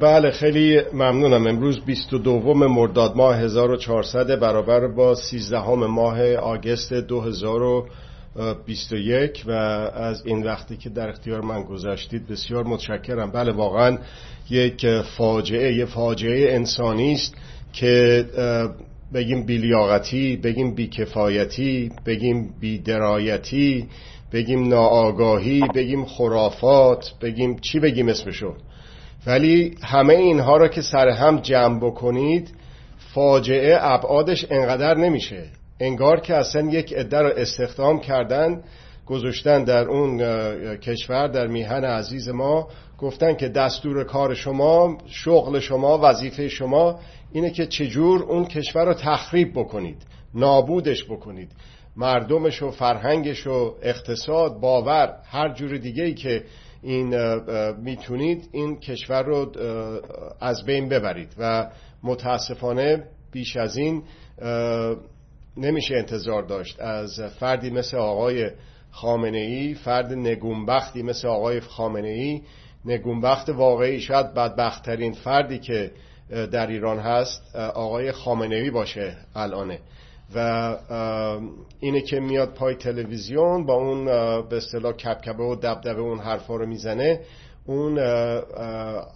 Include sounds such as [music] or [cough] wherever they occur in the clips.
بله خیلی ممنونم. امروز 22 مرداد ماه 1400 برابر با 13 ماه آگست 2021 و از این وقتی که در اختیار من گذاشتید بسیار متشکرم. بله واقعا یک فاجعه یک فاجعه انسانی است که بگیم بیلیاقتی بگیم بیکفایتی بگیم بیدرایتی بگیم ناآگاهی بگیم خرافات بگیم چی بگیم اسمشو. ولی همه اینها را که سر هم جمع بکنید فاجعه ابعادش انقدر نمیشه. انگار که اصلا یک عده را استخدام کردن گذاشتن در اون کشور در میهن عزیز ما گفتن که دستور کار شما شغل شما وظیفه شما اینه که چجور اون کشور رو تخریب بکنید نابودش بکنید. مردمش و فرهنگش و اقتصاد باور هر جور دیگه ای که این می‌تونید این کشور رو از بین ببرید و متاسفانه بیش از این نمیشه انتظار داشت. از فردی مثل آقای خامنه ای فرد نگونبختی مثل آقای خامنه ای نگونبخت واقعی شاید بدبختترین فردی که در ایران هست آقای خامنه ای باشه الانه. و اینه که میاد پای تلویزیون با اون به اصطلاح کبکبه و دبدبه اون حرفا رو می‌زنه. اون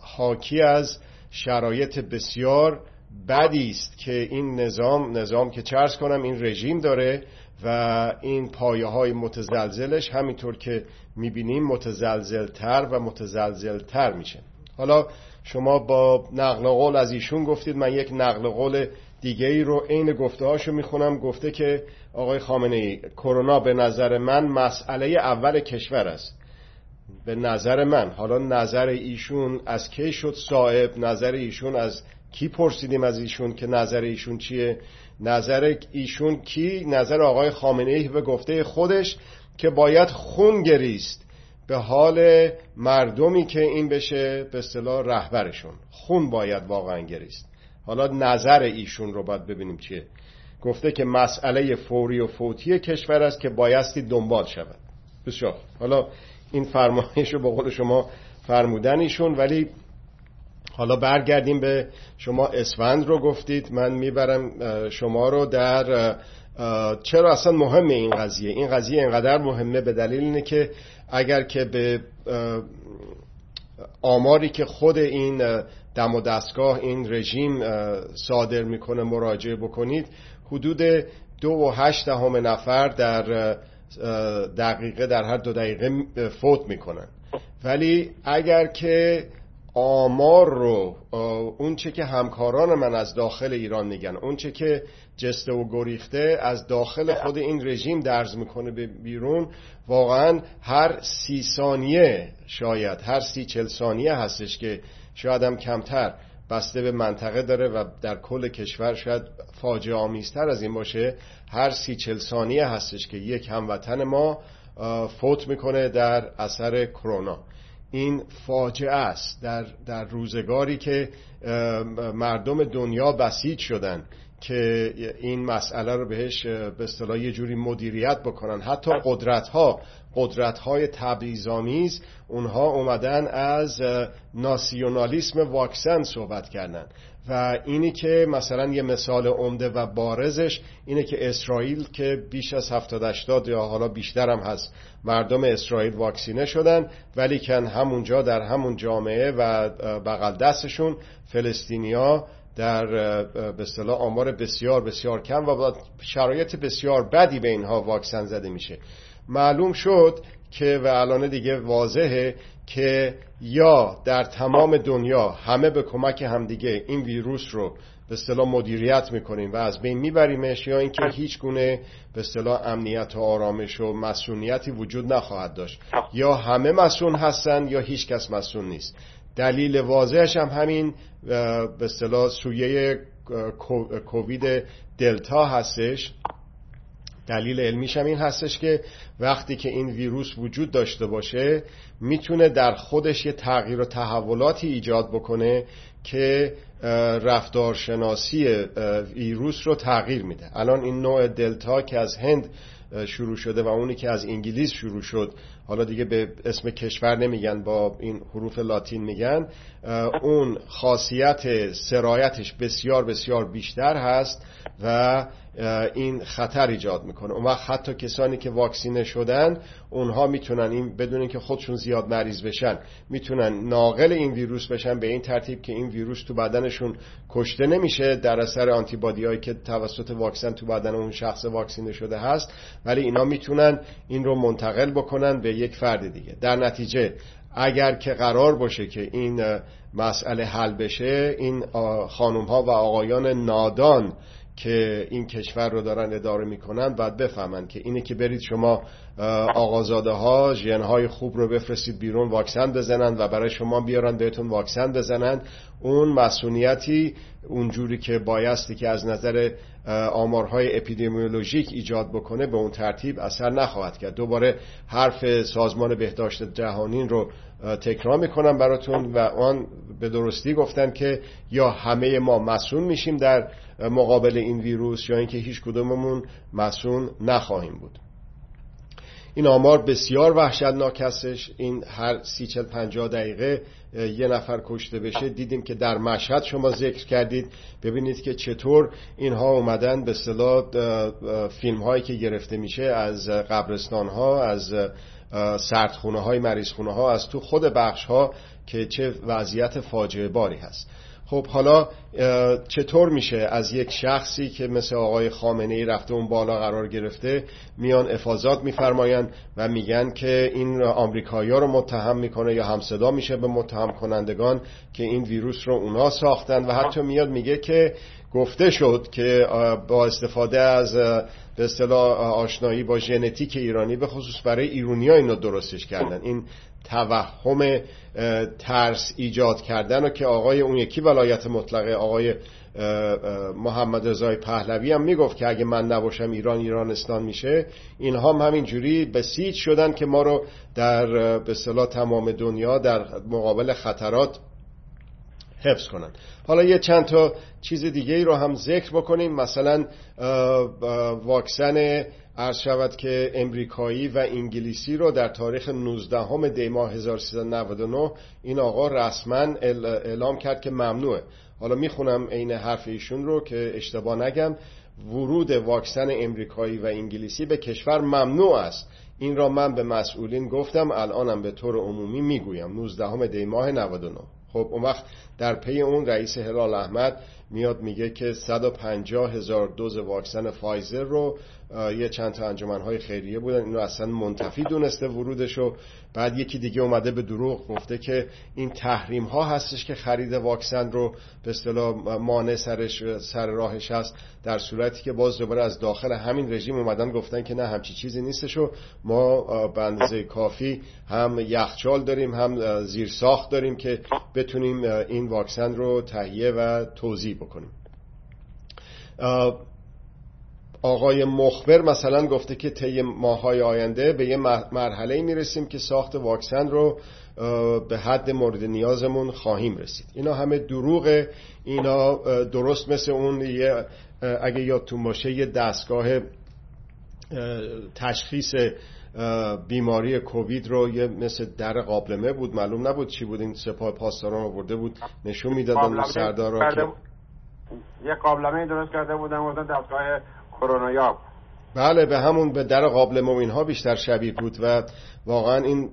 حاکی از شرایط بسیار بدی است که این نظام نظام که چرس کنم این رژیم داره و این پایه های متزلزلش همینطور که می‌بینیم متزلزلتر و متزلزلتر میشه. حالا شما با نقل قول از ایشون گفتید من یک نقل قول دیگه ای رو عین گفته هاشو می‌خونم. گفته که آقای خامنه ای کرونا به نظر من مسئله اول کشور است. به نظر من حالا نظر ایشون از کی شد صاحب؟ نظر ایشون از کی پرسیدیم از ایشون که نظر ایشون چیه؟ نظر ایشون کی؟ نظر آقای خامنه ای به گفته خودش که باید خون گریست به حال مردمی که این بشه به اصطلاح رهبرشون. خون باید واقعا گریست. حالا نظر ایشون رو باید ببینیم چیه. گفته که مسئله فوری و فوتی کشور است که بایستی دنبال شود. بسیار. حالا این فرمایش رو با قول شما فرمودن ایشون ولی حالا برگردیم به شما اسفند رو گفتید. من می‌برم شما رو در چرا اصلا مهمه این قضیه؟ این قضیه اینقدر مهمه به دلیل اینه که اگر که به آماری که خود این دم و دستگاه این رژیم صادر می‌کنه مراجعه بکنید. حدود دو و هشت دهم نفر در دقیقه در هر دو دقیقه فوت می‌کنن. ولی اگر که آمار رو اون چه که همکاران من از داخل ایران میگن اون چه که جسته و گریخته از داخل خود این رژیم درز می‌کنه به بیرون واقعا هر سی ثانیه شاید هر سی چل ثانیه هستش که شاید هم کمتر بسته به منطقه داره و در کل کشور شاید فاجعه آمیزتر از این باشه. هر سی چل ثانیه هستش که یک هموطن ما فوت می‌کنه در اثر کرونا. این فاجعه است. در, در روزگاری که مردم دنیا بسیج شدن که این مسئله رو بهش به اصطلاح یه جوری مدیریت بکنن. حتی قدرت ها قدرت های تبعیض‌آمیز اونها اومدن از ناسیونالیسم واکسن صحبت کردن. و اینی که مثلا یه مثال عمده و بارزش اینه که اسرائیل که بیش از 70 80 یا حالا بیشتر هم هست مردم اسرائیل واکسینه شدن ولی کن همونجا در همون جامعه و بغل دستشون فلسطینیا در به اصطلاح آمار بسیار بسیار کم و شرایط بسیار بدی به اینها واکسن زده میشه. معلوم شد که و الان دیگه واضحه که یا در تمام دنیا همه به کمک همدیگه این ویروس رو به اصطلاح مدیریت می‌کنیم و از بین میبریمش یا اینکه هیچ گونه به اصطلاح امنیت و آرامش و مسئولیتی وجود نخواهد داشت. یا همه مسئول هستن یا هیچ کس مسئول نیست. دلیل واضحش هم همین به اصطلاح سویه کووید دلتا هستش. دلیل علمیش هم این هستش که وقتی که این ویروس وجود داشته باشه می‌تونه در خودش یه تغییر و تحولاتی ایجاد بکنه که رفتارشناسی ویروس رو تغییر میده. الان این نوع دلتا که از هند شروع شده و اونی که از انگلیس شروع شد حالا دیگه به اسم کشور نمیگن با این حروف لاتین میگن اون خاصیت سرایتش بسیار بسیار بیشتر هست و این خطر ایجاد می‌کنه. اون وقت حتی کسانی که واکسینه شدن اونها می‌تونن این بدون که خودشون زیاد مریض بشن می‌تونن ناقل این ویروس بشن به این ترتیب که این ویروس تو بدنشون کشته نمیشه در اثر آنتیبادی هایی که توسط واکسن تو بدن اون شخص واکسینه شده هست. ولی اینا می‌تونن این رو منتقل بکنن به یک فرد دیگه. در نتیجه اگر که قرار باشه که این مسئله حل بشه این خانم ها و آقایان نادان که این کشور رو دارن اداره می‌کنن باید بفهمن که اینه که برید شما آقازاده ها جن های خوب رو بفرستید بیرون واکسن بزنن و برای شما بیارن بهتون واکسن بزنن. اون مسئولیتی اونجوری که بایستی که از نظر آمارهای اپیدمیولوژیک ایجاد بکنه به اون ترتیب اثر نخواهد کرد. دوباره حرف سازمان بهداشت جهانی رو تکرار می‌کنم براتون و آن به درستی گفتن که یا همه ما مسئول میشیم در مقابل این ویروس یا اینکه هیچ کدوممون مسئول نخواهیم بود. این آمار بسیار وحشتناک هستش. این هر سی چل پنجاه دقیقه یه نفر کشته بشه دیدیم که در مشهد شما ذکر کردید. ببینید که چطور اینها اومدن به صلاح فیلم هایی که گرفته میشه از قبرستان ها از سردخونه های مریض خونه ها از تو خود بخش ها که چه وضعیت فاجعه باری هست. خب حالا چطور میشه از یک شخصی که مثل آقای خامنه ای رفته اون بالا قرار گرفته میان افاظات میفرمایند و میگن که این آمریکایی رو متهم می‌کنه یا همصدا میشه به متهم کنندگان که این ویروس رو اونا ساختن و حتی میاد میگه که گفته شد که با استفاده از به اصطلاح آشنایی با ژنتیک ایرانی به خصوص برای ایرونی ها اینو درستش کردن. این توهم ترس ایجاد کردن و که آقای اون یکی ولایت مطلقه آقای محمد رضای پهلوی هم می‌گفت که اگه من نباشم ایران ایرانستان میشه. اینها هم همینجوری بسیج شدن که ما رو در به صلاح تمام دنیا در مقابل خطرات حفظ کنن. حالا یه چند تا چیز دیگه ای رو هم ذکر بکنیم. مثلا واکسن عرض شود که امریکایی و انگلیسی رو در تاریخ 19 همه دی ماه 1399 این آقا رسما اعلام کرد که ممنوعه. حالا می‌خونم عین حرف ایشون رو که اشتباه نگم. ورود واکسن امریکایی و انگلیسی به کشور ممنوع است. این را من به مسئولین گفتم الانم به طور عمومی می‌گویم. 19 دی ماه 99 خب اون وقت در پی اون رئیس هلال احمد میاد میگه که 150 هزار دوز واکسن فایزر رو یه چند تا انجمنهای خیریه بودن. اینو اصلا منتفی دونسته ورودشو. بعد یکی دیگه اومده به دروغ گفته که این تحریم ها هستش که خرید واکسن رو به اصطلاح مانع سرش سر راهش هست در صورتی که باز دوباره از داخل همین رژیم اومدن گفتن که نه همچی چیزی نیستش و ما به اندازه کافی هم یخچال داریم هم زیر ساخت داریم که بتونیم این واکسن رو تهیه و توضیح بکنیم. آقای مخبر مثلا گفته که طی ماهای آینده به یه مرحله می‌رسیم که ساخت واکسن رو به حد مورد نیازمون خواهیم رسید. اینا همه دروغه. اینا درست مثل اون یه اگه یادتون باشه یه دستگاه تشخیص بیماری کووید رو یه مثل در قابلمه بود. معلوم نبود چی بود. این سپاه پاسداران آورده بود نشون می‌دادن اون سردار که یه قابلمه درست کرده بودن گفتن دستگاه کرونایاب بله به همون به در قابل موین ها بیشتر شبیه بود و واقعا این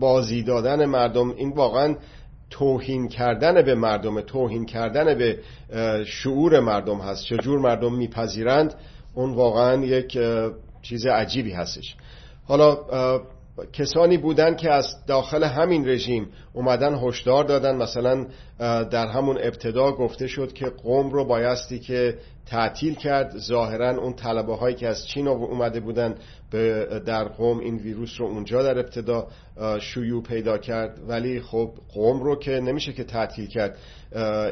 بازی دادن مردم این واقعا توهین کردن به مردم توهین کردن به شعور مردم هست. چجور مردم میپذیرند اون واقعا یک چیز عجیبی هستش. حالا کسانی بودن که از داخل همین رژیم اومدن هشدار دادن مثلا در همون ابتدا گفته شد که قوم رو بایستی که تعطیل کرد. ظاهرا اون طلبه هایی که از چین اومده بودن در قوم این ویروس رو اونجا در ابتدا شیوع پیدا کرد. ولی خب قوم رو که نمیشه که تعطیل کرد.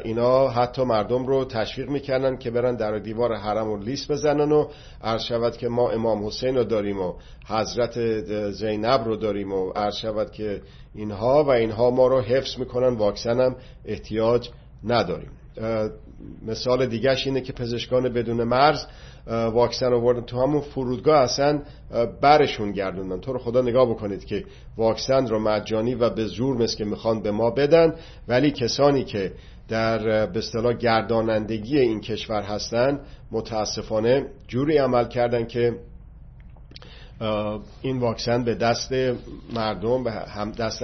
اینا حتی مردم رو تشویق می‌کردن که برن در دیوار حرم و لیست بزنن و عرض شود که ما امام حسین رو داریم و حضرت زینب رو داریم و عرض شود که اینها و اینها ما رو حفظ می‌کنن واکسن هم احتیاج نداریم. مثال دیگهش اینه که پزشکان بدون مرز واکسن آوردن تو همون فرودگاه اصلا برشون گردوندن. تو رو خدا نگاه بکنید که واکسن رو مجانی و به زور مثل که می‌خوان به ما بدن ولی کسانی که در به گردانندگی این کشور هستن متاسفانه جوری عمل کردن که این واکسن به دست مردم به دست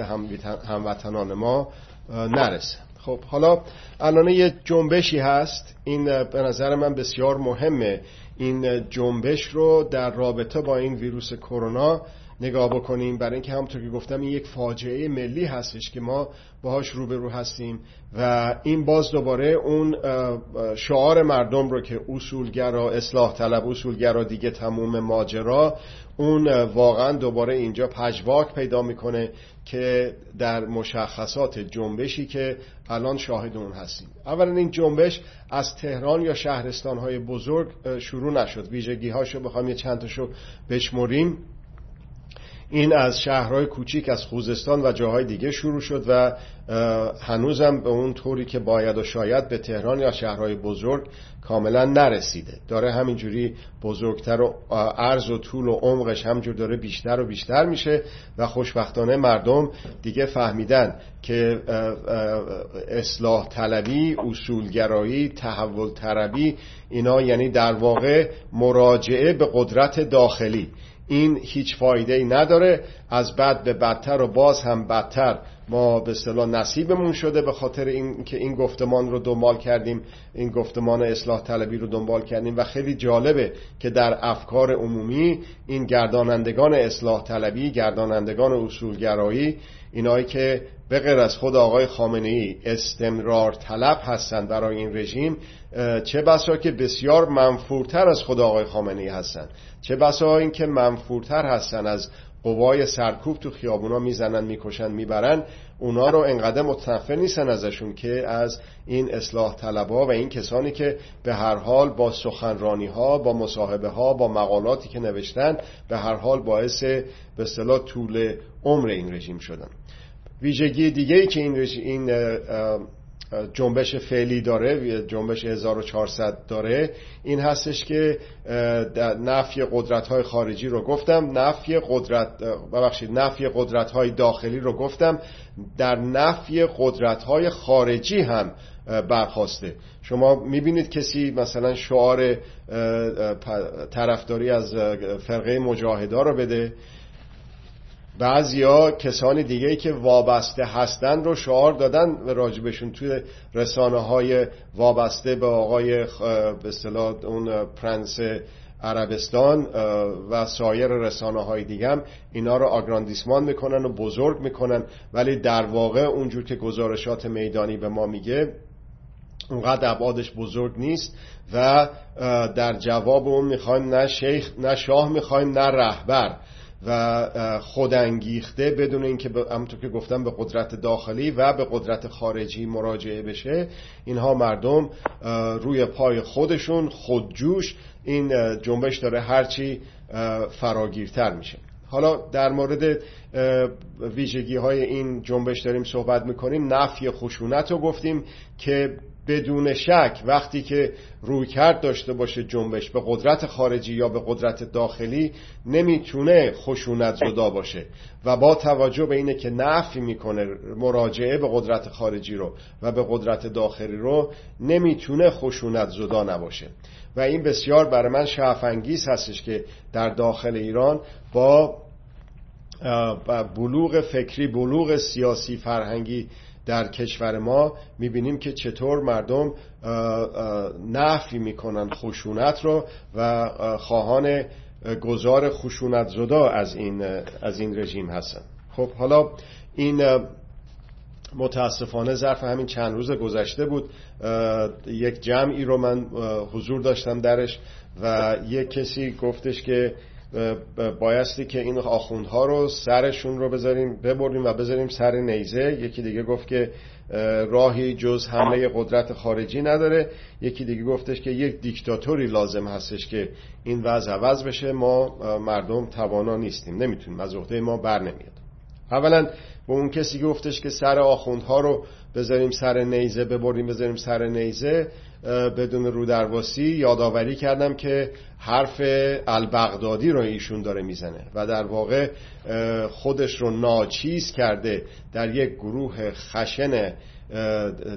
هموطنان ما نرسه. خب حالا الان یه جنبشی هست. این به نظر من بسیار مهمه. این جنبش رو در رابطه با این ویروس کرونا نگاه بکنیم. برای اینکه همونطور که گفتم این یک فاجعه ملی هستش که ما باهاش روبرو هستیم و این باز دوباره اون شعار مردم رو که اصولگرا اصلاح طلب اصولگرا دیگه تموم ماجرا اون واقعا دوباره اینجا پجواک پیدا می‌کنه که در مشخصات جنبشی که الان شاهد اون هستیم. اولا این جنبش از تهران یا شهرستان های بزرگ شروع نشد. ویژگی هاشو بخوام یه چند تاشو بشمریم. این از شهرهای کوچیک از خوزستان و جاهای دیگه شروع شد و هنوزم به اون طوری که باید و شاید به تهران یا شهرهای بزرگ کاملا نرسیده. داره همینجوری بزرگتر و عرض و طول و عمقش همجور داره بیشتر و بیشتر میشه و خوشبختانه مردم دیگه فهمیدن که اصلاح طلبی اصولگرایی تحول طلبی اینا یعنی در واقع مراجعه به قدرت داخلی. این هیچ فایده ای نداره. از بد به بدتر و باز هم بدتر. ما به اصطلاح نصیبمون شده به خاطر این که این گفتمان رو دنبال کردیم این گفتمان اصلاح طلبی رو دنبال کردیم و خیلی جالبه که در افکار عمومی این گردانندگان اصلاح طلبی گردانندگان اصولگرایی اینایی که به غیر از خود آقای خامنه ای استمرار طلب هستند برای این رژیم چه بسا که بسیار منفورتر از خود آقای خامنه ای هستند. چه بسا این که منفورتر هستن از قوای سرکوب تو خیابونا می‌زنن می‌کشن می‌برن. اونا رو انقدر متنفر نیستن ازشون که از این اصلاح طلبها و این کسانی که به هر حال با سخنرانی ها با مصاحبه ها با مقالاتی که نوشتن به هر حال باعث به اصطلاح طول عمر این رژیم شدن. ویژگی دیگه ای که این, این جنبش فعلی داره جنبش 1400 داره. این هستش که نفی قدرت های خارجی رو گفتم نفی قدرت ببخشید نفی قدرت های داخلی رو گفتم. در نفی قدرت های خارجی هم برخواسته. شما می‌بینید کسی مثلا شعار طرفداری از فرقه مجاهدا رو بده بعضیا کسان دیگه که وابسته هستن رو شعار دادن و راجبشون توی رسانه های وابسته به آقای به اون پرنس عربستان و سایر رسانه های دیگه هم اینا رو آگراندیسمان می‌کنن و بزرگ می‌کنن. ولی در واقع اونجور که گزارشات میدانی به ما میگه اونقدر ابعادش بزرگ نیست و در جواب اون می‌خوایم نه شیخ نه شاه می‌خوایم نه رهبر. و خودانگیخته بدون اینکه همونطور که گفتم به قدرت داخلی و به قدرت خارجی مراجعه بشه. اینها مردم روی پای خودشون خودجوش این جنبش داره. هرچی فراگیرتر میشه. حالا در مورد ویژگی های این جنبش داریم صحبت می‌کنیم. نفی خشونت رو گفتیم که بدون شک وقتی که روی کرد داشته باشه جنبش به قدرت خارجی یا به قدرت داخلی نمی‌تونه خشونت زدا باشه. و با توجه به اینه که نفی می‌کنه مراجعه به قدرت خارجی رو و به قدرت داخلی رو نمی‌تونه خشونت زدا نباشه. و این بسیار برای من شعفنگیز هستش که در داخل ایران با بلوغ فکری بلوغ سیاسی فرهنگی در کشور ما می‌بینیم که چطور مردم نفی می‌کنن خشونت رو و خواهان گذار خشونت زدا از این, از این رژیم هستن. خب حالا این متاسفانه ظرف همین چند روز گذشته بود. یک جمعی رو من حضور داشتم درش و یک کسی گفتش که بایستی که این آخوندها رو سرشون رو بذاریم ببریم و بذاریم سر نیزه. یکی دیگه گفت که راهی جز حمله قدرت خارجی نداره. یکی دیگه گفتش که یک دیکتاتوری لازم هستش که این وضع عوض بشه. ما مردم توانا نیستیم. نمی‌تونیم. از عهده ما بر نمیاد. اولا به اون کسی گفتش که سر آخوندها رو بذاریم سر نیزه ببریم بذاریم سر نیزه. بدون رودرواسی یادآوری کردم که حرف البغدادی رو ایشون داره می‌زنه و در واقع خودش رو ناچیز کرده در یک گروه خشن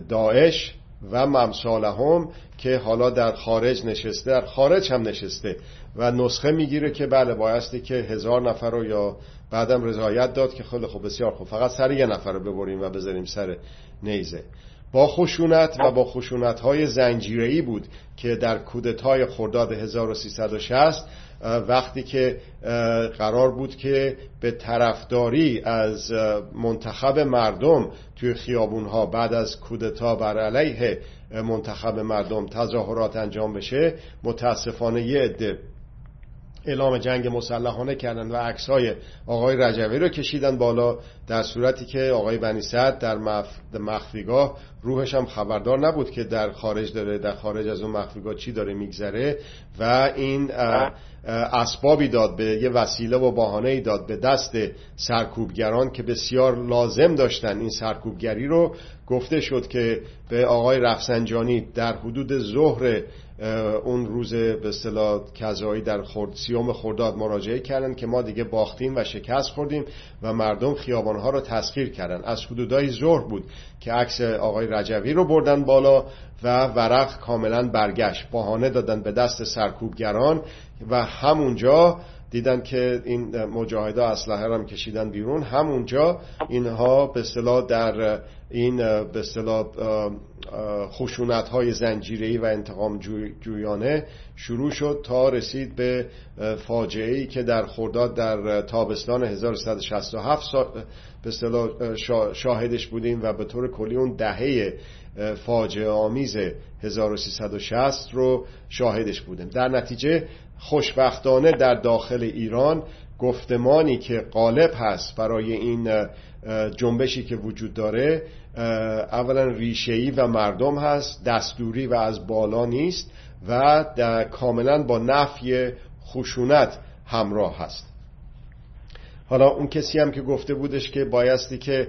داعش و ممثالهم که حالا در خارج نشسته در خارج هم نشسته و نسخه می‌گیره که بله بایستی که هزار نفر رو یا بعدم رضایت داد که خیلی خوب بسیار خوب. فقط سر یه نفر رو ببریم و بذاریم سر نیزه. با خشونت و با خشونت های زنجیری بود که در کودتای خرداد 1360 وقتی که قرار بود که به طرفداری از منتخب مردم توی خیابونها بعد از کودتا بر علیه منتخب مردم تظاهرات انجام بشه متاسفانه یه عده اعلام جنگ مسلحانه کردن و عکسای آقای رجوی رو کشیدن بالا در صورتی که آقای بنی سعد در مخفیگاه روحش هم خبردار نبود که در خارج داره در خارج از اون مخفیگاه چی داره میگذره و این اسبابی داد به یه وسیله و بهانه ای داد به دست سرکوبگران که بسیار لازم داشتن این سرکوبگری رو. گفته شد که به آقای رفسنجانی در حدود ظهر اون روز به اصطلاح کذایی در خورد سیوم خرداد مراجعه کردن که ما دیگه باختیم و شکست خوردیم و مردم خیابانها رو تسخیر کردن. از حدودای ظهر بود که عکس آقای رجوی رو بردن بالا و ورق کاملا برگشت. بهانه دادن به دست سرکوبگران و همونجا دیدن که این مجاهده اسلحه هم کشیدن بیرون. همونجا اینها به اصطلاح در این به اصطلاح خشونت های زنجیری و انتقام جویانه شروع شد تا رسید به فاجعه ای که در خرداد در تابستان 1167 به اصطلاح شاهدش بودیم و به طور کلی اون دهه فاجعه آمیز 1360 رو شاهدش بودیم. در نتیجه خوشبختانه در داخل ایران گفتمانی که غالب هست برای این جنبشی که وجود داره اولا ریشه‌ای و مردم هست دستوری و از بالا نیست و کاملا با نفی خشونت همراه هست. حالا اون کسی هم که گفته بودش که بایستی که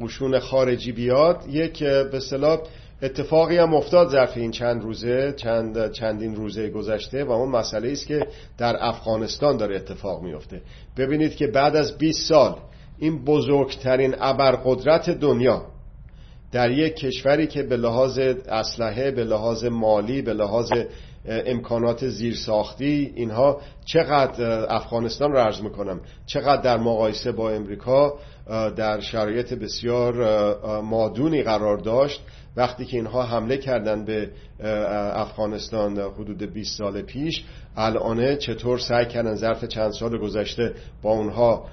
قشون خارجی بیاد یک به صلاح اتفاقی هم افتاد ظرف این چند روزه چند چندین روزه گذشته و اون مسئله است که در افغانستان داره اتفاق میفته. ببینید که بعد از 20 سال این بزرگترین ابرقدرت دنیا در یک کشوری که به لحاظ اسلحه به لحاظ مالی به لحاظ امکانات زیرساختی اینها چقدر افغانستان رو عرض می‌کنم چقدر در مقایسه با امریکا در شرایط بسیار مادونی قرار داشت وقتی که اینها حمله کردن به افغانستان حدود 20 سال پیش الانه چطور سعی کردن ظرف چند سال گذشته با اونها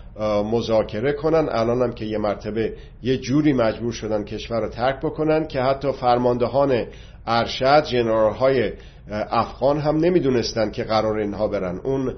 مذاکره کنن؟ الان هم که یه مرتبه یه جوری مجبور شدن کشور رو ترک بکنن که حتی فرماندهان ارشد جنرال های افغان هم نمی‌دونستند که قرار اینها برن. اون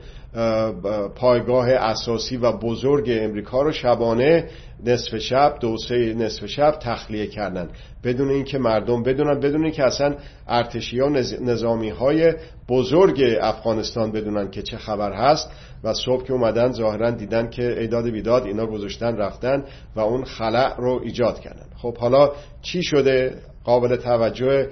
پایگاه اساسی و بزرگ امریکا رو شبانه نصف شب دو سه نصف شب تخلیه کردن. بدون اینکه مردم بدونن بدون اینکه اصلا ارتشی ها نظامی های بزرگ افغانستان بدونن که چه خبر هست. و صبح که اومدن ظاهرا دیدن که ایداد بیداد اینا گذاشتن رفتن و اون خلع رو ایجاد کردن. خب حالا چی شده؟ قابل توجه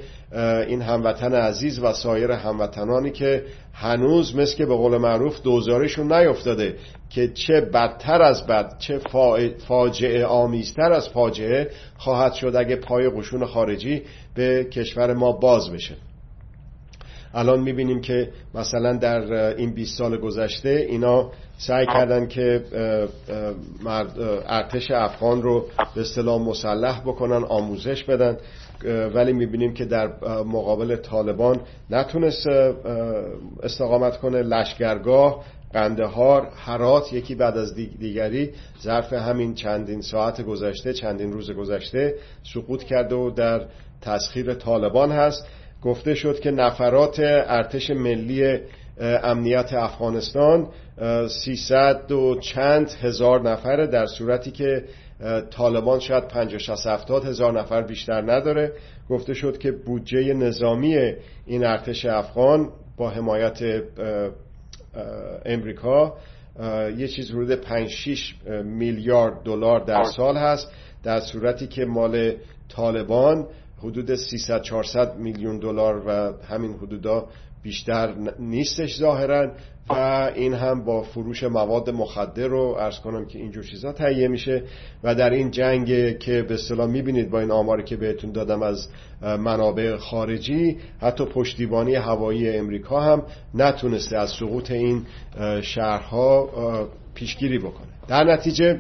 این هموطن عزیز و سایر هموطنانی که هنوز مثل که به قول معروف دوزارشون نیفتاده که چه بدتر از بد چه فاجعه آمیزتر از فاجعه خواهد شد اگه پای قشون خارجی به کشور ما باز بشه. الان می‌بینیم که مثلا در این 20 سال گذشته اینا سعی کردن که ارتش افغان رو به اصطلاح مسلح بکنن آموزش بدن. ولی می‌بینیم که در مقابل طالبان نتونست استقامت کنه. لشگرگاه قندهار هرات یکی بعد از دیگری ظرف همین چندین ساعت گذشته چندین روز گذشته سقوط کرده و در تسخیر طالبان هست. گفته شد که نفرات ارتش ملی امنیت افغانستان سیصد و چند هزار نفره در صورتی که طالبان شاید 50 60 هزار نفر بیشتر نداره. گفته شد که بودجه نظامی این ارتش افغان با حمایت امریکا یه چیز حدود 5 6 میلیارد دلار در سال هست در صورتی که مال طالبان حدود 300 400 میلیون دلار و همین حدودا بیشتر نیستش ظاهرا و این هم با فروش مواد مخدر رو ارز کنم که اینجور چیزا تهیه میشه و در این جنگ که به اصطلاح می‌بینید با این آماری که بهتون دادم از منابع خارجی حتی پشتیبانی هوایی امریکا هم نتونسته از سقوط این شهرها پیشگیری بکنه. در نتیجه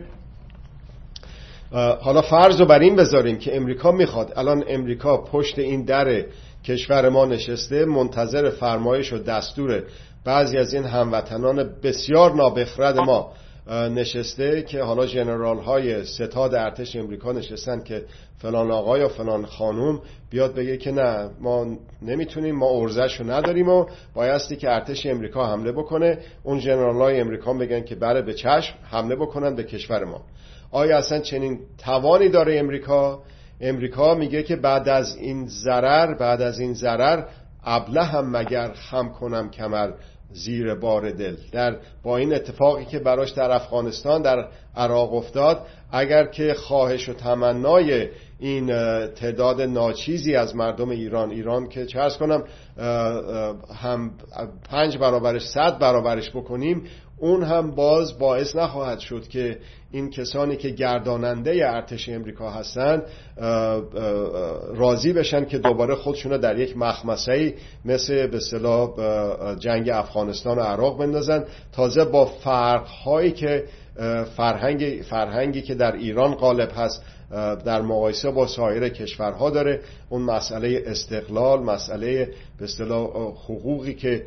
حالا فرض رو بر این بذاریم که امریکا می‌خواد. الان امریکا پشت این در کشور ما نشسته منتظر فرمایش و دستور بعضی از این هموطنان بسیار نابخرد ما نشسته که حالا جنرال های ستاد ارتش امریکا نشستن که فلان آقا یا فلان خانوم بیاد بگه که نه ما نمی‌تونیم ما ارزش رو نداریم و بایستی که ارتش امریکا حمله بکنه اون جنرال های امریکا بگن که بله به چشم حمله بکنن به کشور ما. آیا اصلا چنین توانی داره امریکا؟ امریکا میگه که بعد از این ضرر بعد از این ضرر ابله هم مگر خم کنم کمر زیر بار دل. در با این اتفاقی که براش در افغانستان در عراق افتاد اگر که خواهش و تمنای این تعداد ناچیزی از مردم ایران ایران که چه کنم هم پنج برابرش صد برابرش بکنیم اون هم باز باعث نخواهد شد که این کسانی که گرداننده ارتش امریکا هستند راضی بشن که دوباره خودشون در یک مخمسه مثل به صلاح جنگ افغانستان و عراق بندازن. تازه با فرقهایی که فرهنگ فرهنگی که در ایران غالب هست در مقایسه با سایر کشورها داره. اون مسئله استقلال مسئله به اصطلاح حقوقی که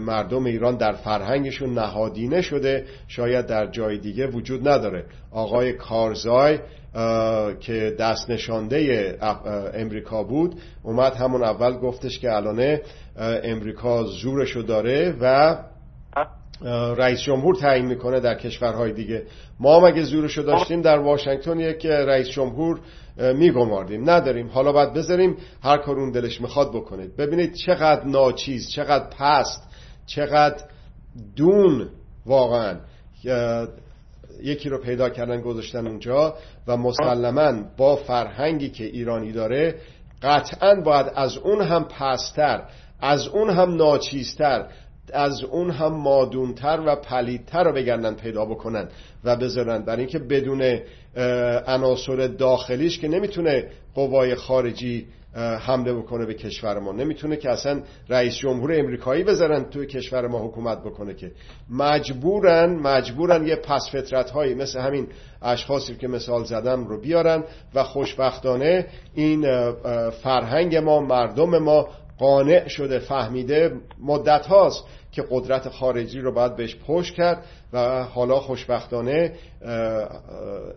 مردم ایران در فرهنگشون نهادینه شده شاید در جای دیگه وجود نداره. آقای کارزای که دست نشانده امریکا بود اومد همون اول گفتش که الانه امریکا زورشو داره و رئیس جمهور تعیین می‌کنه در کشورهای دیگه. ما مگه زورشو داشتیم در واشنگتن یک رئیس جمهور میگماردیم. نداریم. حالا باید بذاریم هر کار اون دلش می‌خواد بکنه. ببینید چقدر ناچیز چقدر پست چقدر دون واقعا. یکی رو پیدا کردن گذاشتن اونجا و مسلما با فرهنگی که ایرانی داره قطعا باید از اون هم پستر از اون هم ناچیزتر از اون هم مادونتر و پلیدتر رو بگردن پیدا بکنن و بذارن. برای اینکه بدون عناصر داخلیش که نمی‌تونه قوای خارجی حمله بکنه به کشور ما. نمی‌تونه که اصلا رئیس جمهور امریکایی بذارن توی کشور ما حکومت بکنه که. مجبورن مجبورن یه پس فطرت هایی مثل همین اشخاصی که مثال زدم رو بیارن و خوشبختانه این فرهنگ ما مردم ما قانع شده فهمیده مدت هاست که قدرت خارجی رو باید بهش پشت کرد و حالا خوشبختانه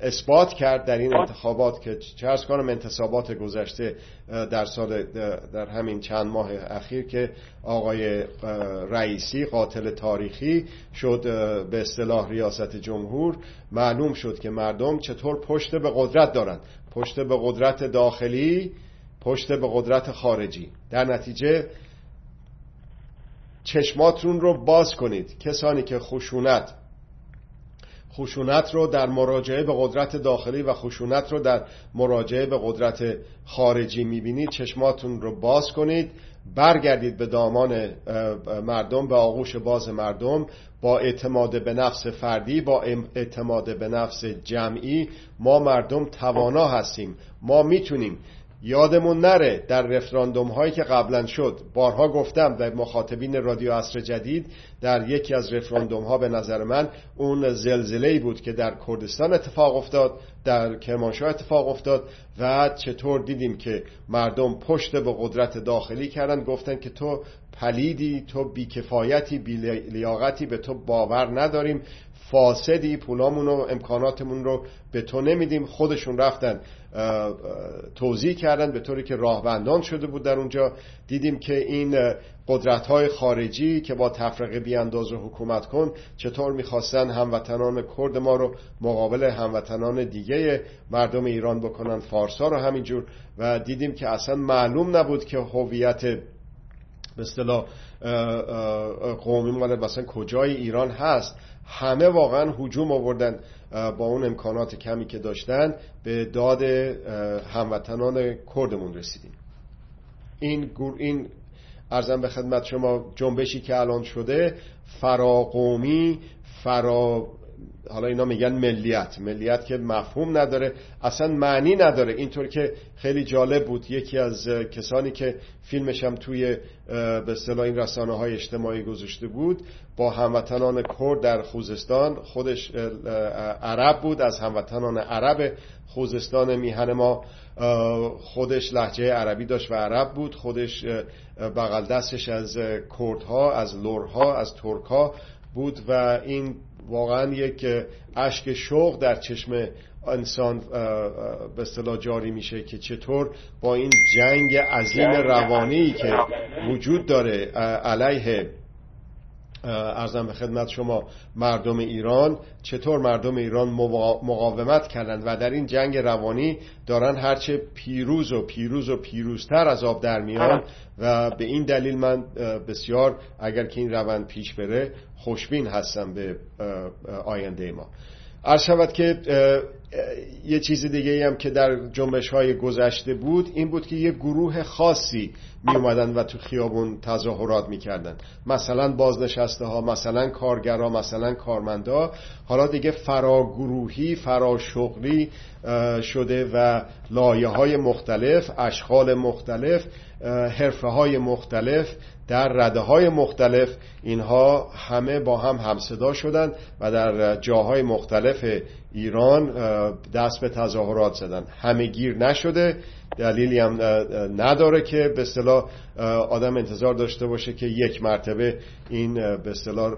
اثبات کرد در این انتخابات که چه کنم انتصابات گذشته در سال در همین چند ماه اخیر که آقای رئیسی قاتل تاریخی شد به اصطلاح ریاست جمهور معلوم شد که مردم چطور پشت به قدرت دارند پشت به قدرت داخلی پشت به قدرت خارجی. در نتیجه چشماتون رو باز کنید. کسانی که خشونت خشونت رو در مراجعه به قدرت داخلی و خشونت رو در مراجعه به قدرت خارجی می‌بینید چشماتون رو باز کنید. برگردید به دامان مردم به آغوش باز مردم. با اعتماد به نفس فردی با اعتماد به نفس جمعی ما مردم توانا هستیم. ما می‌تونیم یادمون نره در رفراندوم هایی که قبلا شد بارها گفتم در مخاطبین رادیو عصر جدید در یکی از رفراندوم ها به نظر من اون زلزله بود که در کردستان اتفاق افتاد در کرمانشاه اتفاق افتاد و چطور دیدیم که مردم پشت به قدرت داخلی کردن. گفتن که تو پلیدی تو بیکفایتی بی لیاقتی به تو باور نداریم. فاسدی پولامون و امکاناتمون رو به تو نمیدیم. خودشون رفتن توضیح کردن به طوری که راهبندان شده بود در اونجا. دیدیم که این قدرت های خارجی که با تفرقه بیانداز و حکومت کن چطور می‌خواستن هموطنان کرد ما رو مقابل هموطنان دیگه مردم ایران بکنن فارسا رو همینجور. و دیدیم که اصلا معلوم نبود که هویت به اصطلاح قومی مثلا کجای ایران هست. همه واقعا حجوم آوردن. با اون امکانات کمی که داشتن به داد هموطنان کردمون رسیدیم. این این ارزم به خدمت شما جنبشی که الان شده فراقومی فرا حالا اینا میگن ملیت. ملیت که مفهوم نداره اصلا معنی نداره. اینطور که خیلی جالب بود یکی از کسانی که فیلمش هم توی به اصطلاح این رسانه های اجتماعی گذاشته بود با هموطنان کرد در خوزستان. خودش عرب بود از هموطنان عرب خوزستان میهن ما خودش لحجه عربی داشت و عرب بود. خودش بغل دستش از کردها از لورها از ترکها بود و این واقعا یک اشک شوق در چشم انسان به اصطلاح جاری میشه که چطور با این جنگ عظیم روانی که وجود داره علیه ارزم به خدمت شما مردم ایران. چطور مردم ایران مقاومت کردند و در این جنگ روانی دارن هرچه پیروز و پیروز و پیروزتر از آب در میان و به این دلیل من بسیار اگر که این روند پیش بره خوشبین هستم به آینده ما. عرض شود که یه چیز دیگه هم که در جنبش های گذشته بود این بود که یه گروه خاصی می اومدن و تو خیابون تظاهرات می‌کردن. مثلا بازنشسته ها مثلا کارگرها مثلا کارمندا. حالا دیگه فراگروهی فراشغلی شده و لایه های مختلف اشغال مختلف حرفه های مختلف در رده های مختلف اینها همه با هم همصدا شدن و در جاهای مختلف ایران دست به تظاهرات زدن. همه گیر نشده. دلیلی هم نداره که به اصطلاح آدم انتظار داشته باشه که یک مرتبه این به اصطلاح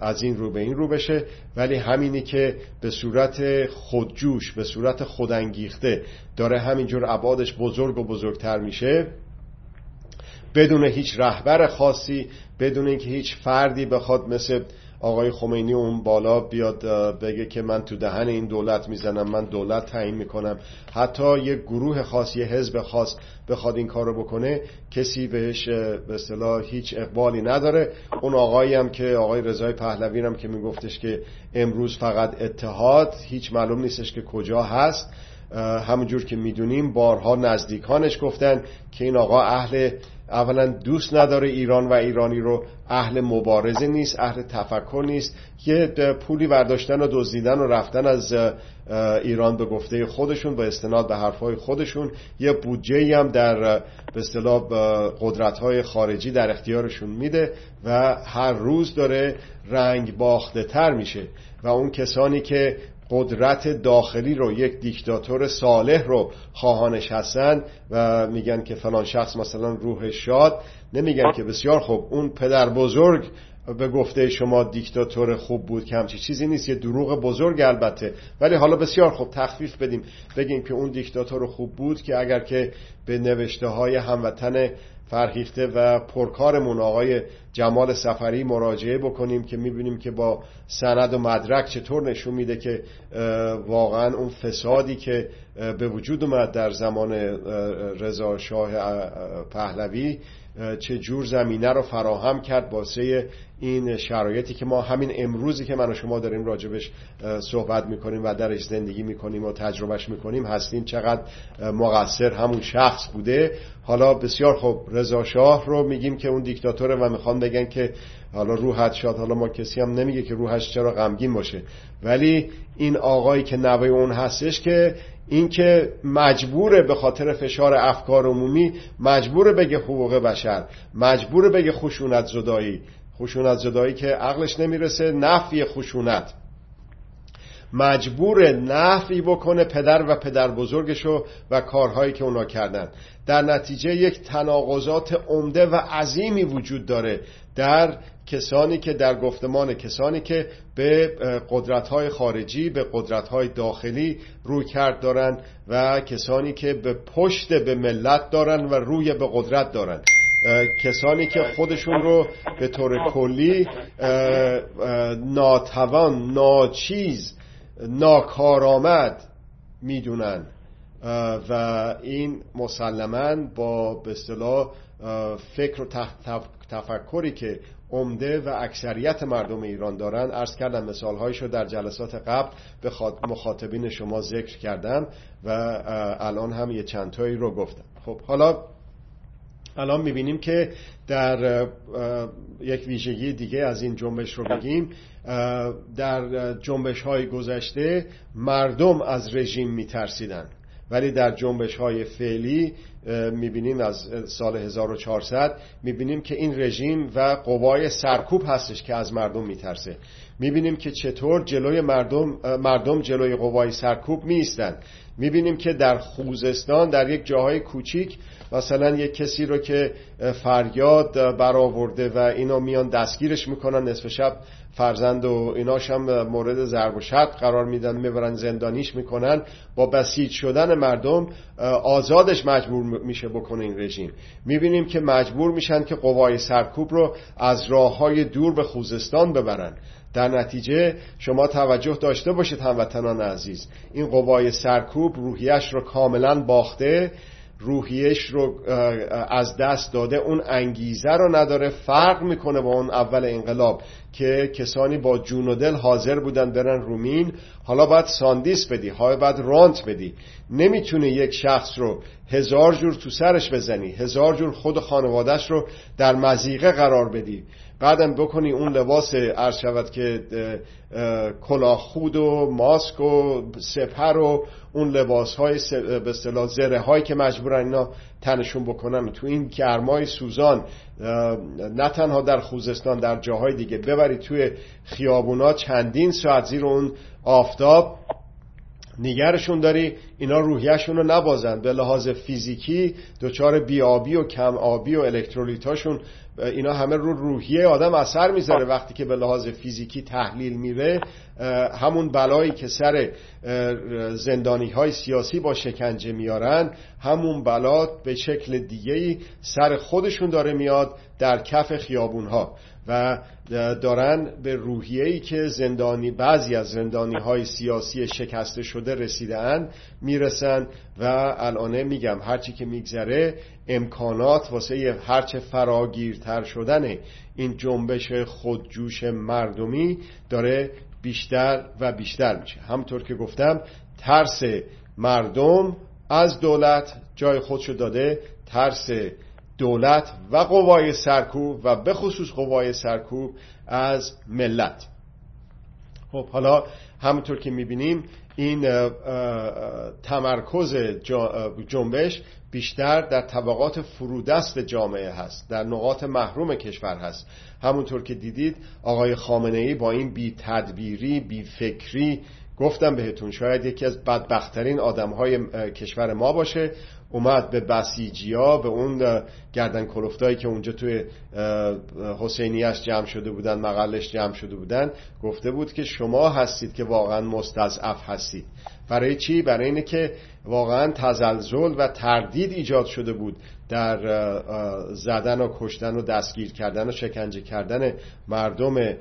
از این رو به این رو بشه. ولی همینی که به صورت خودجوش به صورت خودانگیخته داره همینجور عبادش بزرگ و بزرگتر میشه بدون هیچ رهبر خاصی بدون اینکه هیچ فردی بخواد مثل آقای خمینی اون بالا بیاد بگه که من تو دهن این دولت می‌زنم من دولت تعیین می‌کنم. حتی یه گروه خاص یه حزب خاص بخواد این کارو بکنه کسی بهش به اصطلاح هیچ اقبالی نداره. اون آقایی هم که آقای رضای پهلوی هم که میگفتش که امروز فقط اتحاد هیچ معلوم نیستش که کجا هست. همونجور که می‌دونیم بارها نزدیکانش گفتن که این آقا اهل اولا دوست نداره ایران و ایرانی رو اهل مبارزه نیست اهل تفکر نیست. یه پولی برداشتن و دزدیدن و رفتن از ایران به گفته خودشون به استناد به حرفهای خودشون. یه بودجه هم در به اصطلاح قدرت های خارجی در اختیارشون میده و هر روز داره رنگ باخته تر میشه. و اون کسانی که قدرت داخلی رو یک دیکتاتور صالح رو خواهانش هستن و میگن که فلان شخص مثلا روح شاد. نمیگن که بسیار خوب اون پدر بزرگ به گفته شما دیکتاتور خوب بود که همچی چیزی نیست یه دروغ بزرگ البته. ولی حالا بسیار خوب تخفیف بدیم. بگیم که اون دیکتاتور خوب بود که اگر که به نوشته های هموطن فرهیخته و پرکارمون آقای جمال سفری مراجعه بکنیم که می‌بینیم که با سند و مدرک چطور نشون میده که واقعا اون فسادی که به وجود اومد در زمان رضا شاه پهلوی چه جور زمینه رو فراهم کرد واسه این شرایطی که ما همین امروزی که من و شما داریم راجبش صحبت می‌کنیم و درش زندگی می‌کنیم و تجربهش می‌کنیم هستیم چقدر مقصر همون شخص بوده. حالا بسیار خوب رضا شاه رو میگیم که اون دیکتاتوره و می‌خوان بگن که حالا روحت شاد حالا ما کسی هم نمیگه که روحش چرا غمگین باشه. ولی این آقایی که نوه اون هستش که این که مجبوره به خاطر فشار افکار عمومی مجبوره بگه حقوق بشر مجبوره بگه خشونت زدایی. خشونت زدایی که عقلش نمی‌رسه نفی خشونت. مجبور نفی بکنه پدر و پدر بزرگشو و کارهایی که اونا کردن. در نتیجه یک تناقضات عمده و عظیمی وجود داره. در کسانی که در گفتمان کسانی که به قدرت‌های خارجی به قدرت‌های داخلی روی کرد دارن و کسانی که به پشت به ملت دارن و روی به قدرت دارن کسانی که خودشون رو به طور کلی ناتوان ناچیز ناکارآمد می‌دونن. و این مسلما با به اصطلاح فکر و تفکری که عمده و اکثریت مردم ایران دارن. ارز کردم مثال رو در جلسات قبل به مخاطبین شما ذکر کردم و الان هم یه چندتایی رو گفتم. خب حالا الان می‌بینیم که در یک ویژگی دیگه از این جنبش رو بگیم. در جنبش های گذشته مردم از رژیم میترسیدن ولی در جنبش های فعلی می‌بینیم از سال 1400 می‌بینیم که این رژیم و قوای سرکوب هستش که از مردم میترسه. می‌بینیم که چطور جلوی مردم مردم جلوی قوای سرکوب میستن می‌بینیم که در خوزستان در یک جاهای کوچیک مثلا یک کسی رو که فریاد برآورده و اینا میان دستگیرش می‌کنن نصف شب فرزند و ایناش هم مورد ضرب و شد قرار میدن می‌برن زندانیش می‌کنن. با بسیج شدن مردم آزادش مجبور میشه بکنه این رژیم. می‌بینیم که مجبور میشن که قوای سرکوب رو از راه های دور به خوزستان ببرن. در نتیجه شما توجه داشته باشید هموطنان عزیز. این قوای سرکوب روحیش رو کاملا باخته روحیش رو از دست داده. اون انگیزه رو نداره. فرق می‌کنه با اون اول انقلاب. که کسانی با جون و دل حاضر بودن برن رومین حالا باید ساندیس بدی حالا باید رانت بدی. نمی‌تونه یک شخص رو هزار جور تو سرش بزنی هزار جور خود خانوادش رو در مزیقه قرار بدی. بعدم بکنی اون لباس عرض شود که کلاه خود و ماسک و سپر و اون لباس های به اصطلاح زره هایی که مجبورن اینا تنشون بکنن. تو این گرمای سوزان نه تنها در خوزستان در جاهای دیگه. ببرید توی خیابونا چندین ساعت زیر اون آفتاب نگرشون داری اینا روحیشون رو نبازن. به لحاظ فیزیکی دچار بیابی و کم آبی و الکترولیتاشون اینا همه رو روحیه آدم اثر می‌ذاره. وقتی که به لحاظ فیزیکی تحلیل میره همون بلایی که سر زندانی های سیاسی با شکنجه میارن همون بلا به شکل دیگه سر خودشون داره میاد در کف خیابون ها و دارن به روحیه‌ای که زندانی بعضی از زندانی های سیاسی شکسته شده رسیدن می‌رسن و الانه میگم هرچی که میگذره امکانات واسه هرچه فراگیرتر شدن این جنبش خودجوش مردمی داره بیشتر و بیشتر میشه. همطور که گفتم ترس مردم از دولت جای خودشو داده ترس دولت و قوای سرکوب و به خصوص قوای سرکوب از ملت. خب حالا همونطور که می‌بینیم این تمرکز جنبش بیشتر در طبقات فرودست جامعه هست در نقاط محروم کشور هست. همونطور که دیدید آقای خامنه ای با این بی تدبیری بی فکری گفتم بهتون شاید یکی از بدبختترین آدم های کشور ما باشه. اومد به بسیجیا به اون گردن کلفتایی که اونجا توی حسینیش جمع شده بودن مقلش جمع شده بودن گفته بود که شما هستید که واقعا مستضعف هستید. برای چی؟ برای اینه که واقعا تزلزل و تردید ایجاد شده بود در زدن و کشتن و دستگیر کردن و شکنجه کردن مردم به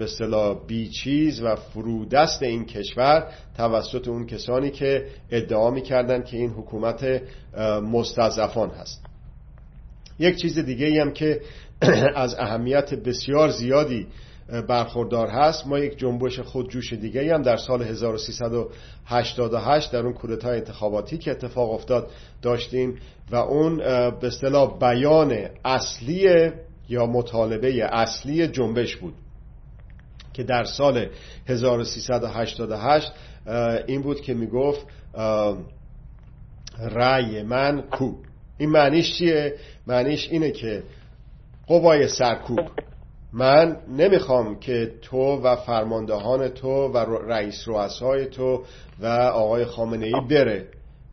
اصطلاح بیچیز و فرودست این کشور توسط اون کسانی که ادعا می‌کردن که این حکومت مستضعفان هست یک چیز دیگه هم که [clears throat] از اهمیت بسیار زیادی برخوردار هست. ما یک جنبش خودجوش دیگه هم در سال 1388 در اون کودتای انتخاباتی که اتفاق افتاد داشتیم و اون به اصطلاح بیان اصلی یا مطالبه اصلی جنبش بود که در سال 1388 این بود که می‌گفت رأی من کو این معنیش چیه؟ معنیش اینه که قوای سرکوب. من نمی‌خوام که تو و فرماندهان تو و رئیس رؤسای تو و آقای خامنه ای بره.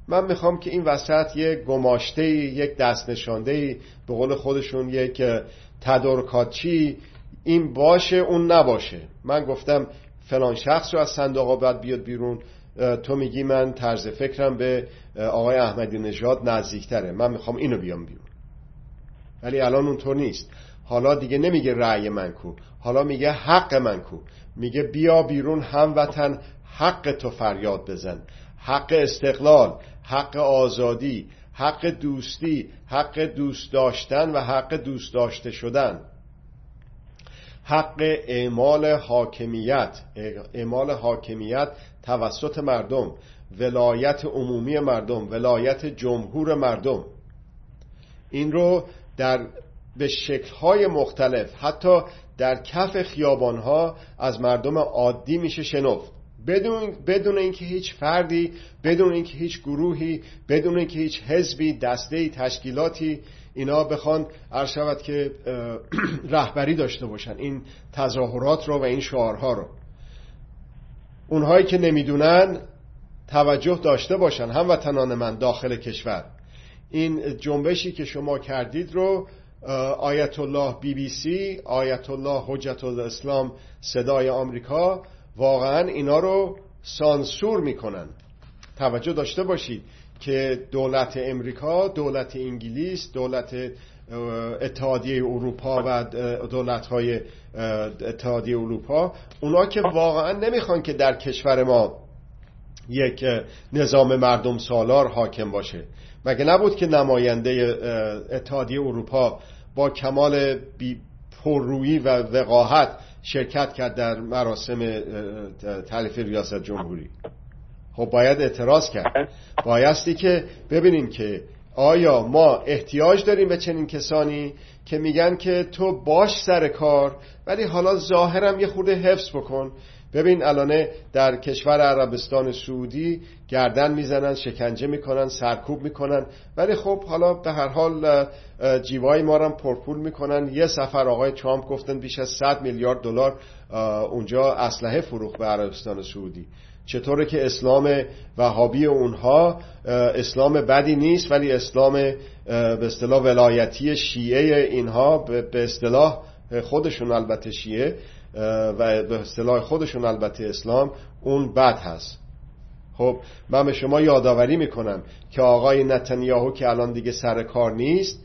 من می‌خوام که این وسط یک گماشته یک دست نشانده به قول خودشون یک تدارکاتچی این باشه اون نباشه. من گفتم فلان شخص رو از صندوق باید بیاد بیرون تو میگی من طرز فکرم به آقای احمدی نژاد نزدیکتره. من می‌خوام اینو بیام بیرون. ولی الان اونطور نیست. حالا دیگه نمیگه رأی من کو. حالا میگه حق من کو. میگه بیا بیرون هموطن حق تو فریاد بزن. حق استقلال حق آزادی حق دوستی حق دوست داشتن و حق دوست داشته شدن. حق اعمال حاکمیت اعمال حاکمیت توسط مردم ولایت عمومی مردم ولایت جمهور مردم. این رو در به شکلهای مختلف حتی در کف خیابانها از مردم عادی میشه شنفت. بدون بدون اینکه هیچ فردی بدون اینکه هیچ گروهی بدون اینکه هیچ حزبی دسته تشکیلاتی اینا بخوان شود که [clears throat] رهبری داشته باشن این تظاهرات رو و این شعارها رو. اونهایی که نمی‌دونن توجه داشته باشن هموطنان من داخل کشور. این جنبشی که شما کردید رو آیت الله بی بی سی آیت الله حجت الاسلام صدای آمریکا. واقعا اینا رو سانسور می‌کنن. توجه داشته باشید که دولت امریکا دولت انگلیس دولت اتحادیه اروپا و دولت های اتحادیه اروپا اونا که واقعا نمی‌خوان که در کشور ما یک نظام مردم سالار حاکم باشه. مگه نبود که نماینده اتحادیه اروپا با کمال پررویی و وقاحت شرکت کرد در مراسم تعلیف ریاست جمهوری؟ خب باید اعتراض کرد. بایستی که ببینیم که آیا ما احتیاج داریم به چنین کسانی که میگن که تو باش سر کار ولی حالا ظاهرم یه خورده حفظ بکن. ببین الانه در کشور عربستان سعودی گردن می‌زنن شکنجه می‌کنن سرکوب می‌کنن. ولی خب حالا به هر حال جیوای ما هم پرپول می‌کنن. یه سفر آقای ترامپ گفتن بیش از 100 میلیارد دلار اونجا اسلحه فروخت به عربستان سعودی. چطوره که اسلام وهابی اونها اسلام بدی نیست ولی اسلام به اصطلاح ولایتی شیعه اینها به اصطلاح خودشون البته شیعه و به اصطلاح خودشون البته اسلام اون بد هست. خب من به شما یادآوری می‌کنم که آقای نتانیاهو که الان دیگه سر کار نیست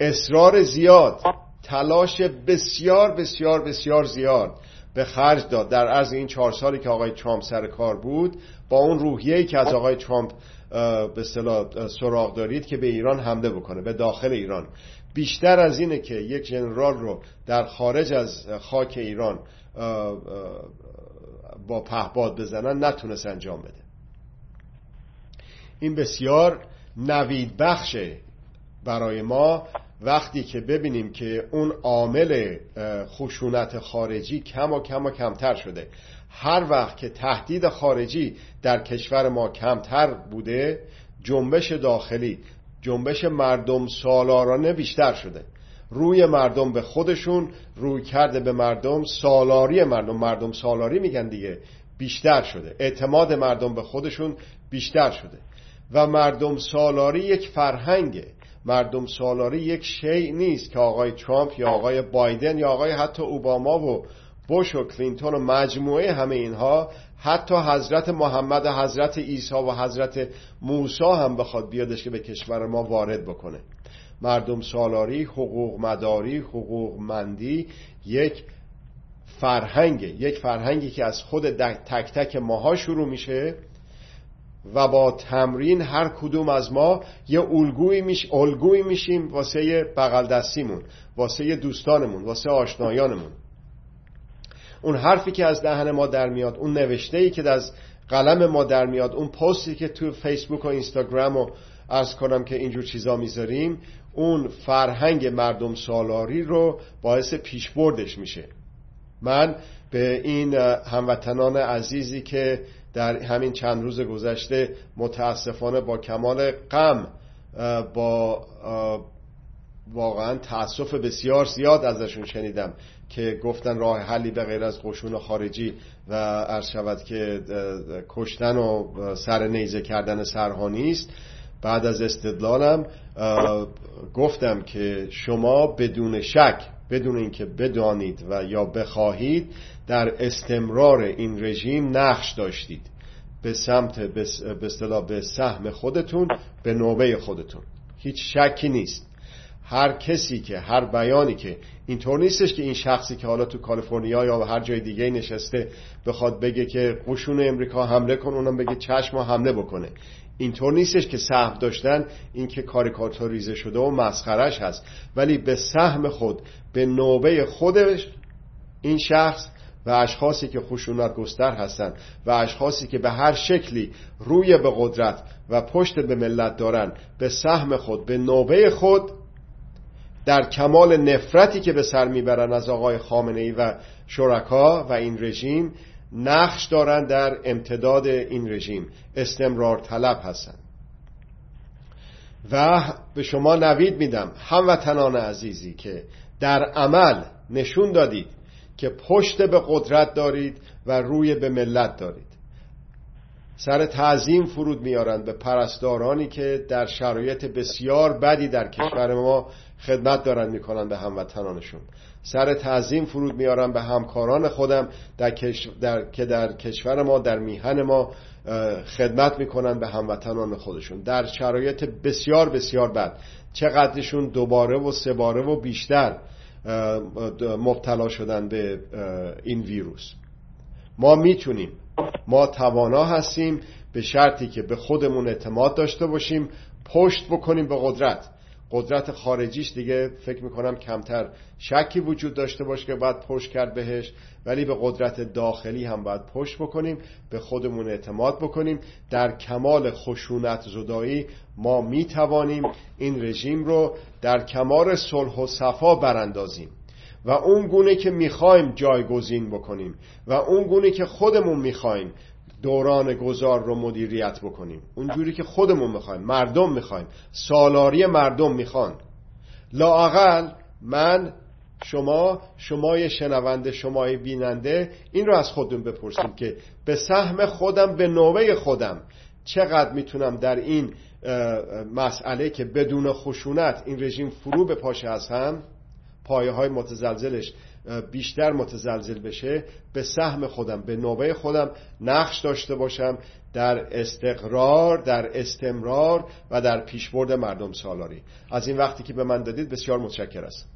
اصرار زیاد تلاش بسیار بسیار بسیار زیاد به خرج داد. در عرض این چهار سالی که آقای ترامپ سر کار بود با اون روحیه‌ای که از آقای ترامپ به سراغ دارید که به ایران حمله بکنه به داخل ایران. بیشتر از اینه که یک جنرال رو در خارج از خاک ایران با پهباد بزنن نتونست انجام بده. این بسیار نوید بخشه برای ما. وقتی که ببینیم که اون عامل خشونت خارجی کم و کم و کمتر شده. هر وقت که تهدید خارجی در کشور ما کمتر بوده جنبش داخلی جنبش مردم سالارانه بیشتر شده. روی مردم به خودشون روی کرده به مردم سالاری مردم. مردم سالاری میگن دیگه بیشتر شده. اعتماد مردم به خودشون بیشتر شده. و مردم سالاری یک فرهنگه. مردم سالاری یک شیء نیست که آقای ترامپ یا آقای بایدن یا آقای حتی اوباما و بوش و کلینتون و مجموعه همه اینها حتی حضرت محمد حضرت عیسی و حضرت موسی هم بخواد بیادش که به کشور ما وارد بکنه. مردم سالاری حقوق مداری حقوق مندی یک فرهنگه یک فرهنگی که از خود تک تک ماها شروع میشه و با تمرین هر کدوم از ما یه الگوی میش الگوی میشیم واسه بغل دستیمون واسه دوستانمون واسه آشنایانمون. اون حرفی که از دهن ما در میاد اون نوشته ای که از قلم ما در میاد اون پستی که تو فیسبوک و اینستاگرام و ارز کنم که اینجور چیزا می‌ذاریم اون فرهنگ مردم سالاری رو باعث پیشبردش میشه. من به این هموطنان عزیزی که در همین چند روز گذشته متاسفانه با کمال غم با واقعا تاسف بسیار زیاد ازشون شنیدم. که گفتن راه حلی به غیر از قشون خارجی و عرض شود که کشتن و سر نیزه کردن سرها نیست. بعد از استدلالم گفتم که شما بدون شک بدون اینکه بدانید و یا بخواهید در استمرار این رژیم نقش داشتید. به سمت به به سهم خودتون به نوبه خودتون. هیچ شکی نیست. هر کسی که هر بیانی که اینطور نیستش که این شخصی که حالا تو کالیفرنیا یا هر جای دیگه نشسته بخواد بگه که قشون امریکا حمله کن اونم بگه چشم حمله بکنه. اینطور نیستش که سهم داشتن این که کاریکاتوریزه شده و مسخرش هست. ولی به سهم خود به نوبه خودش این شخص و اشخاصی که خشونت گستر هستند و اشخاصی که به هر شکلی روی به قدرت و پشت به ملت دارن به سهم خود به نوبه خود در کمال نفرتی که به سر می‌برن از آقای خامنه ای و شرکا و این رژیم نقش دارند در امتداد این رژیم. استمرار طلب هستند و به شما نوید میدم هموطنان عزیزی که در عمل نشون دادید که پشت به قدرت دارید و روی به ملت دارید. سر تعظیم فرود میارند به پرستارانی که در شرایط بسیار بدی در کشور ما خدمت دارند می‌کنند به هموطنانشون. سر تعظیم فرود میارم به همکاران خودم در, در... که در کشور ما در میهن ما خدمت می‌کنن به هموطنان خودشون. در شرایط بسیار بسیار بد. چقدرشون دوباره و سه باره و بیشتر مبتلا شدن به این ویروس. ما می‌تونیم. ما توانا هستیم به شرطی که به خودمون اعتماد داشته باشیم پشت بکنیم به قدرت. قدرت خارجیش دیگه فکر می‌کنم کمتر شکی وجود داشته باشه که باید پشت کرد بهش ولی به قدرت داخلی هم باید پشت بکنیم به خودمون اعتماد بکنیم. در کمال خشونت زدایی ما می‌توانیم این رژیم رو در کمال صلح و صفا براندازیم و اون گونه که می‌خوایم جایگزین بکنیم و اون گونه که خودمون می‌خوایم دوران گذار رو مدیریت بکنیم. اونجوری که خودمون می‌خوایم مردم می‌خوایم سالاری مردم می‌خوان. لاقل من شما شمای شنونده شمای بیننده این رو از خودم بپرسیم که به سهم خودم به نوبه خودم چقدر می‌تونم در این مسئله که بدون خشونت این رژیم فرو به پاشه از هم پایه های متزلزلش بیشتر متزلزل بشه به سهم خودم به نوبه خودم نقش داشته باشم در استقرار در استمرار و در پیشبرد مردم سالاری. از این وقتی که به من دادید بسیار متشکر است